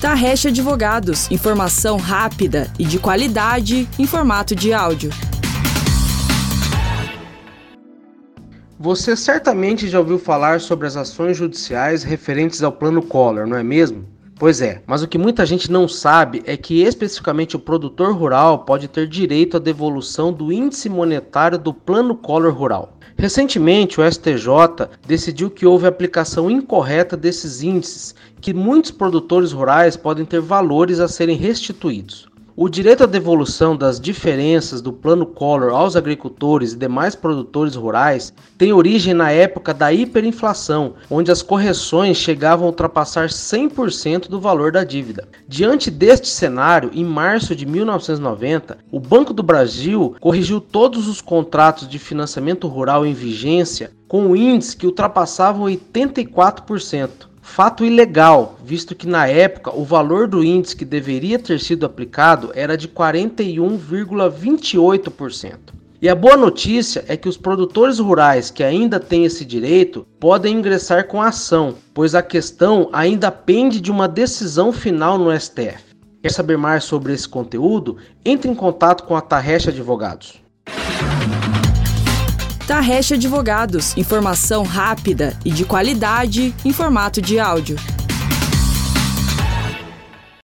Tarrecha Advogados, informação rápida e de qualidade em formato de áudio. Você certamente já ouviu falar sobre as ações judiciais referentes ao Plano Collor, não é mesmo? Pois é, mas o que muita gente não sabe é que especificamente o produtor rural pode ter direito à devolução do índice monetário do Plano Collor Rural. Recentemente, o STJ decidiu que houve aplicação incorreta desses índices, que muitos produtores rurais podem ter valores a serem restituídos. O direito à devolução das diferenças do Plano Collor aos agricultores e demais produtores rurais tem origem na época da hiperinflação, onde as correções chegavam a ultrapassar 100% do valor da dívida. Diante deste cenário, em março de 1990, o Banco do Brasil corrigiu todos os contratos de financiamento rural em vigência com índices que ultrapassavam 84%. Fato ilegal, visto que na época o valor do índice que deveria ter sido aplicado era de 41,28%. E a boa notícia é que os produtores rurais que ainda têm esse direito podem ingressar com a ação, pois a questão ainda pende de uma decisão final no STF. Quer saber mais sobre esse conteúdo? Entre em contato com a Tarrecha Advogados. Tarrecha Advogados, informação rápida e de qualidade em formato de áudio.